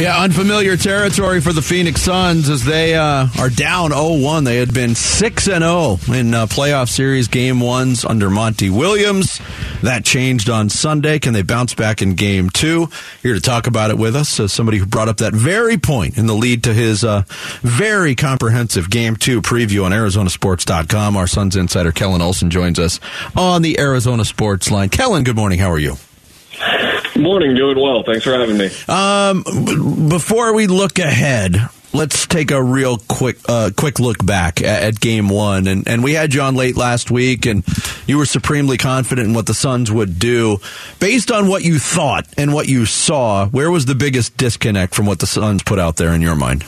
Yeah, unfamiliar territory for the Phoenix Suns as they uh, are down 0-1. They had been 6 and 0 in uh, playoff series game ones under Monty Williams. That changed on Sunday. Can they bounce back in game two? Here to talk about it with us, uh, somebody who brought up that very point in the lead to his uh, very comprehensive game two preview on ArizonaSports.com. Our Suns insider Kellan Olson joins us on the Arizona Sports line. Kellan, good morning. How are you? Morning, doing well. Thanks for having me. Um, before we look ahead, let's take a real quick uh, quick look back at, at, game one. And, and we had you on late last week, and you were supremely confident in what the Suns would do. Based on what you thought and what you saw, where was the biggest disconnect from what the Suns put out there in your mind?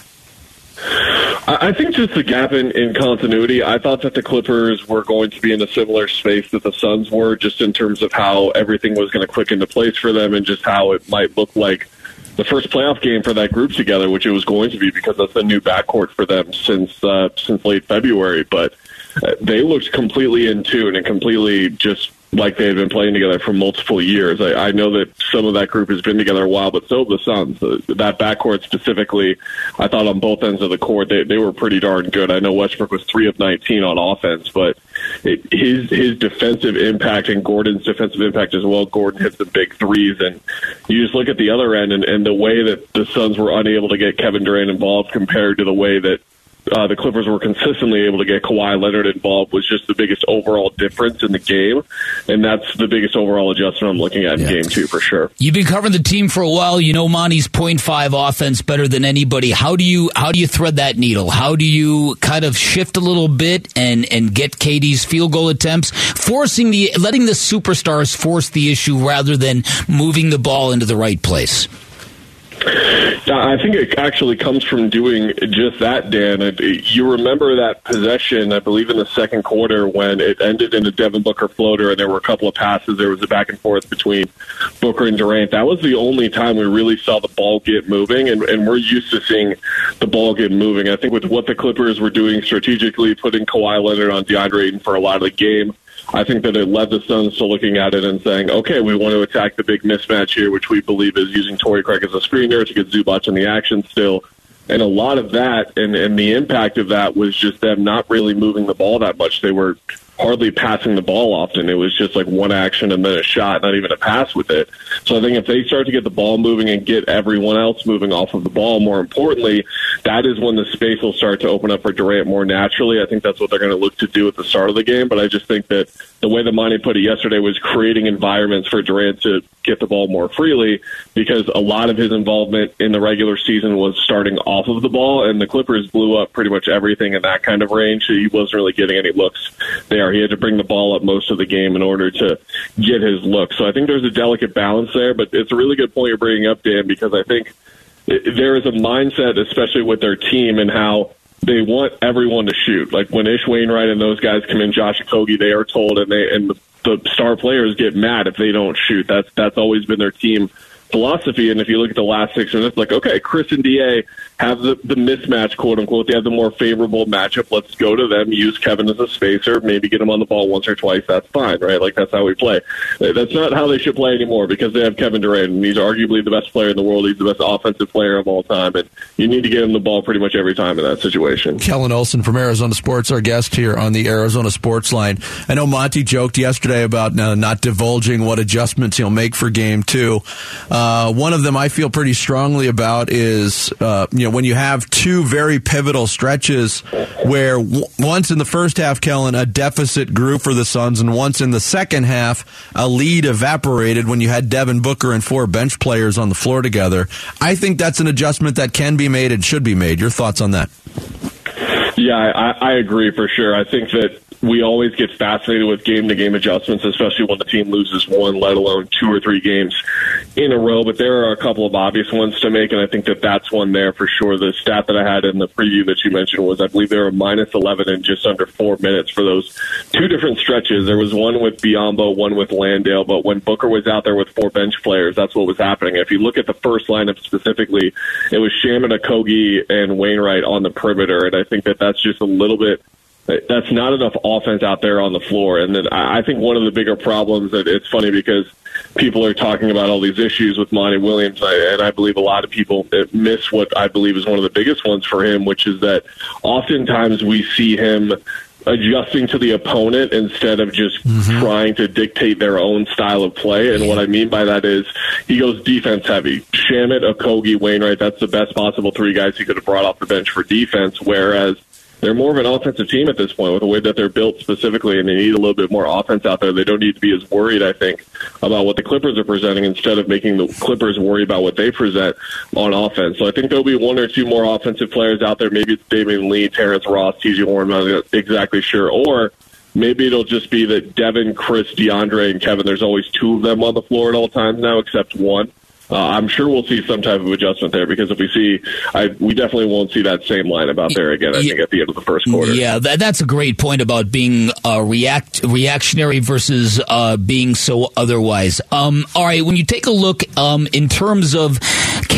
I think just the gap in, in continuity. I thought that the Clippers were going to be in a similar space that the Suns were, just in terms of how everything was going to click into place for them and just how it might look like the first playoff game for that group together, which it was going to be because that's the new backcourt for them since uh, since late February. But uh, they looked completely in tune and completely just like they had been playing together for multiple years. I, I know that some of that group has been together a while, but so have the Suns. Uh, that backcourt specifically, I thought on both ends of the court they they were pretty darn good. I know Westbrook was three of nineteen on offense, but it, his his defensive impact and Gordon's defensive impact as well. Gordon hit the big threes, and you just look at the other end and, and the way that the Suns were unable to get Kevin Durant involved compared to the way that uh, the Clippers were consistently able to get Kawhi Leonard involved was just the biggest overall difference in the game, and that's the biggest overall adjustment I'm looking at in yeah. Game Two for sure. You've been covering the team for a while. You know Monty's point five offense better than anybody. How do you how do you thread that needle? How do you kind of shift a little bit and and get KD's field goal attempts, forcing the letting the superstars force the issue rather than moving the ball into the right place? I think it actually comes from doing just that, Dan. You remember that possession, I believe, in the second quarter when it ended in a Devin Booker floater and there were a couple of passes. There was a back and forth between Booker and Durant. That was the only time we really saw the ball get moving, and, and we're used to seeing the ball get moving. I think with what the Clippers were doing strategically, putting Kawhi Leonard on DeAndre Ayton for a lot of the game, I think that it led the Suns to looking at it and saying, okay, we want to attack the big mismatch here, which we believe is using Torrey Craig as a screener to get Zubac in the action still. And a lot of that and, and the impact of that was just them not really moving the ball that much. They were hardly passing the ball often. It was just like one action and then a shot, not even a pass with it. So I think if they start to get the ball moving and get everyone else moving off of the ball, more importantly, that is when the space will start to open up for Durant more naturally. I think that's what they're going to look to do at the start of the game. But I just think that the way that Monty put it yesterday was creating environments for Durant to get the ball more freely because a lot of his involvement in the regular season was starting off of the ball, and the Clippers blew up pretty much everything in that kind of range. He wasn't really getting any looks there. He had to bring the ball up most of the game in order to get his look. So I think there's a delicate balance there, but it's a really good point you're bringing up, Dan, because I think there is a mindset, especially with their team, and how they want everyone to shoot. Like when Ish Wainright and those guys come in, Josh Okogie, they are told, and they and the, the star players get mad if they don't shoot. That's that's always been their team philosophy. And if you look at the last six minutes, like, okay, Chris and DA have the, the mismatch, quote unquote. They have the more favorable matchup. Let's go to them, use Kevin as a spacer, maybe get him on the ball once or twice. That's fine, right? Like, that's how we play. That's not how they should play anymore because they have Kevin Durant, and he's arguably the best player in the world. He's the best offensive player of all time. And you need to get him the ball pretty much every time in that situation. Kellan Olson from Arizona Sports, our guest here on the Arizona Sports Line. I know Monty joked yesterday about uh, not divulging what adjustments he'll make for game two. Uh, uh, one of them I feel pretty strongly about is, uh, you know, when you have two very pivotal stretches where w- once in the first half, Kellan, a deficit grew for the Suns, and once in the second half, a lead evaporated when you had Devin Booker and four bench players on the floor together. I think that's an adjustment that can be made and should be made. Your thoughts on that? Yeah, I, I agree for sure. I think that we always get fascinated with game to game adjustments, especially when the team loses one, let alone two or three games in a row. But there are a couple of obvious ones to make, and I think that that's one there for sure. The stat that I had in the preview that you mentioned was I believe they were minus 11 in just under four minutes for those two different stretches. There was one with Biyombo, one with Landale, but when Booker was out there with four bench players, that's what was happening. If you look at the first lineup specifically, it was Shamet, Okogie, and Wainright on the perimeter, and I think that that's just a little bit that's not enough offense out there on the floor. And then I think one of the bigger problems that it's funny because people are talking about all these issues with Monty Williams, and I believe a lot of people miss what I believe is one of the biggest ones for him, which is that oftentimes we see him adjusting to the opponent instead of just mm-hmm. trying to dictate their own style of play. And what I mean by that is he goes defense heavy. Shamet, Okogie, Wainright, that's the best possible three guys he could have brought off the bench for defense. Whereas they're more of an offensive team at this point with the way that they're built specifically, and they need a little bit more offense out there. They don't need to be as worried, I think, about what the Clippers are presenting instead of making the Clippers worry about what they present on offense. So I think there'll be one or two more offensive players out there. Maybe it's Damion Lee, Terrence Ross, T.J. Warren. I'm not exactly sure, or maybe it'll just be that Devin, Chris, DeAndre, and Kevin. There's always two of them on the floor at all times now, except one uh, I'm sure we'll see some type of adjustment there because if we see, I, we definitely won't see that same lineup out there again. I yeah, think at the end of the first quarter. Yeah, that, that's a great point about being uh, react reactionary versus uh, being so otherwise. Um, all right, when you take a look um, in terms of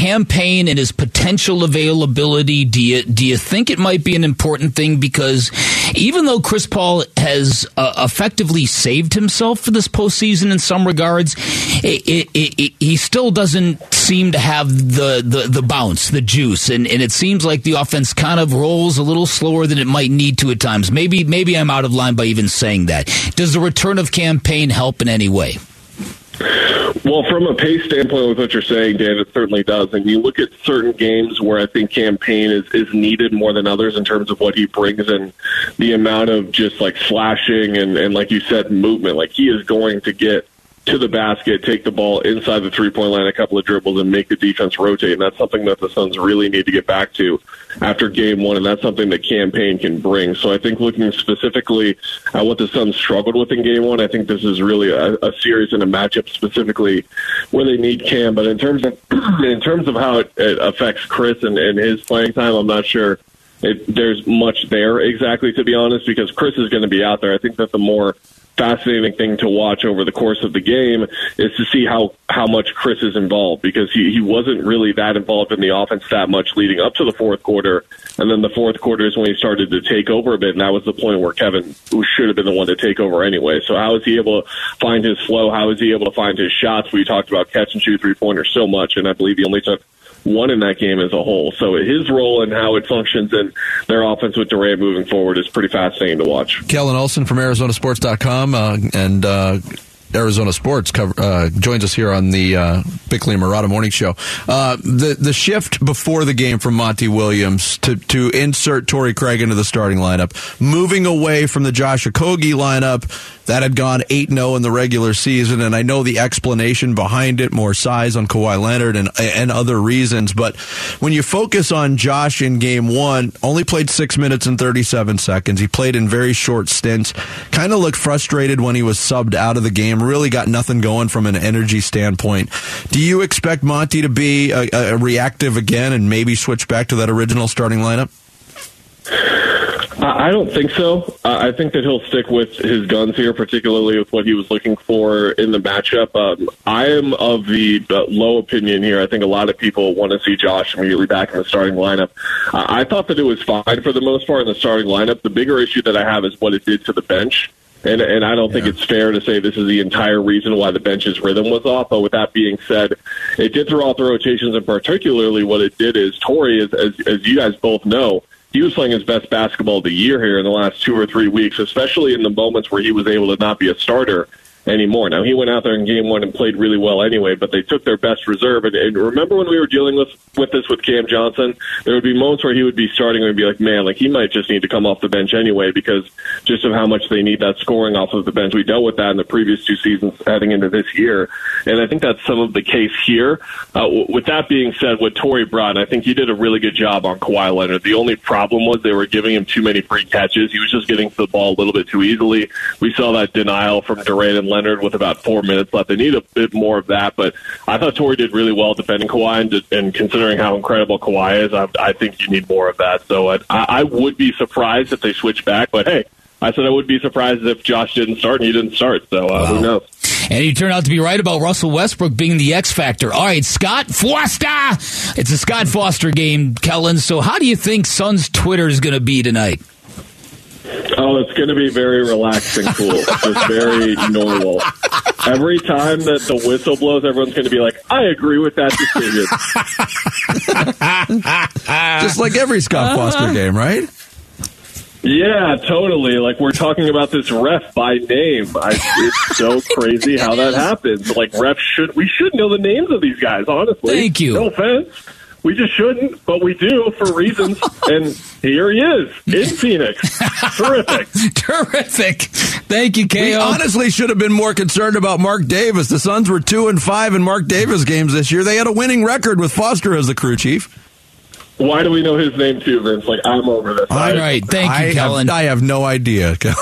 Cam Payne and his potential availability, do you do you think it might be an important thing because even though Chris Paul has uh, effectively saved himself for this postseason in some regards, it, it, it, he still doesn't seem to have the, the, the bounce, the juice, and, and it seems like the offense kind of rolls a little slower than it might need to at times. Maybe maybe I'm out of line by even saying that. Does the return of Cam Payne help in any way? Well, from a pace standpoint, with what you're saying, Dan, it certainly does. And you look at certain games where I think Cam Payne is, is needed more than others in terms of what he brings and the amount of just like slashing and, and like you said, movement. Like he is going to get to the basket, take the ball inside the three point line, a couple of dribbles, and make the defense rotate. And that's something that the Suns really need to get back to after game one. And that's something that Cam Payne can bring. So I think looking specifically at what the Suns struggled with in game one, I think this is really a, a series and a matchup specifically where they need Cam. But in terms of in terms of how it, it affects Chris and, and his playing time, I'm not sure. It, there's much there exactly, to be honest, because Chris is going to be out there. I think that the more fascinating thing to watch over the course of the game is to see how how much Chris is involved because he he wasn't really that involved in the offense that much leading up to the fourth quarter, and then the fourth quarter is when he started to take over a bit, and that was the point where Kevin who should have been the one to take over anyway. So how is he able to find his flow? How is he able to find his shots? We talked about catch and shoot three pointers so much, and I believe he only took one in that game as a whole. So his role and how it functions in their offense with Durant moving forward is pretty fascinating to watch. Kellan Olson from ArizonaSports.com uh, and uh, Arizona Sports cover, uh, joins us here on the uh, Bickley and Marotta Morning Show. Uh, the the shift before the game from Monty Williams to to insert Torrey Craig into the starting lineup, moving away from the Josh Okogie lineup that had gone 8 0 in the regular season. And I know the explanation behind it more size on Kawhi Leonard and, and other reasons. But when you focus on Josh in game one, only played six minutes and 37 seconds. He played in very short stints. Kind of looked frustrated when he was subbed out of the game. Really got nothing going from an energy standpoint. Do you expect Monty to be a, a reactive again and maybe switch back to that original starting lineup? I don't think so. I think that he'll stick with his guns here, particularly with what he was looking for in the matchup. Um, I am of the uh, low opinion here. I think a lot of people want to see Josh immediately back in the starting lineup. I thought that it was fine for the most part in the starting lineup. The bigger issue that I have is what it did to the bench. And, and I don't think it's fair to say this is the entire reason why the bench's rhythm was off. But with that being said, it did throw off the rotations, and particularly what it did is Torrey, as, as, as you guys both know, he was playing his best basketball of the year here in the last two or three weeks, especially in the moments where he was able to not be a starter anymore. Now he went out there in game one and played really well anyway, but they took their best reserve. And, and remember when we were dealing with with this with Cam Johnson, there would be moments where he would be starting and be like, man, like he might just need to come off the bench anyway because just of how much they need that scoring off of the bench. We dealt with that in the previous two seasons heading into this year, and I think that's some of the case here. Uh, with that being said, with Torrey brought, I think he did a really good job on Kawhi Leonard. The only problem was they were giving him too many free catches. He was just getting the ball a little bit too easily. We saw that denial from Durant and Leonard with about four minutes left. They need a bit more of that, but I thought Torrey did really well defending Kawhi, and, and considering how incredible Kawhi is, I, I think you need more of that. So I, I would be surprised if they switch back, but hey, I said I would be surprised if Josh didn't start and he didn't start. So uh, wow. who knows? And you turned out to be right about Russell Westbrook being the X factor. All right, Scott Foster. It's a Scott Foster game, Kellan. So how do you think Suns Twitter is going to be tonight? Oh, it's going to be very relaxed and cool. Just very normal. Every time that the whistle blows, everyone's going to be like, I agree with that decision. Just like every Scott uh-huh. Foster game, right? Yeah, totally. Like we're talking about this ref by name. I, it's so crazy how that happens. Like refs should we should know the names of these guys. Honestly, thank you. No offense. We just shouldn't, but we do for reasons. and here he is in Phoenix. Terrific. Terrific. Thank you, KO. We honestly should have been more concerned about Mark Davis. The Suns were two and five in Mark Davis games this year. They had a winning record with Foster as the crew chief. Why do we know his name too, Vince? Like I'm over this. All right, thank you, I Kellan. Have, I have no idea. do,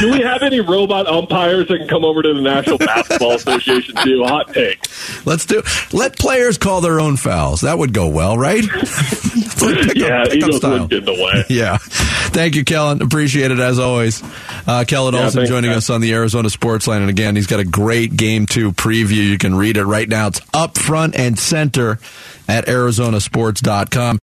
do, we have any robot umpires that can come over to the National Basketball Association too? Hot take. Let's do. Let players call their own fouls. That would go well, right? like yeah, up, Eagles would get in the way. Yeah. Thank you, Kellan. Appreciate it as always. Uh, Kellan yeah, Olson joining man. us on the Arizona Sports Line, and again, he's got a great game two preview. You can read it right now. It's up front and center at ArizonaSports.com.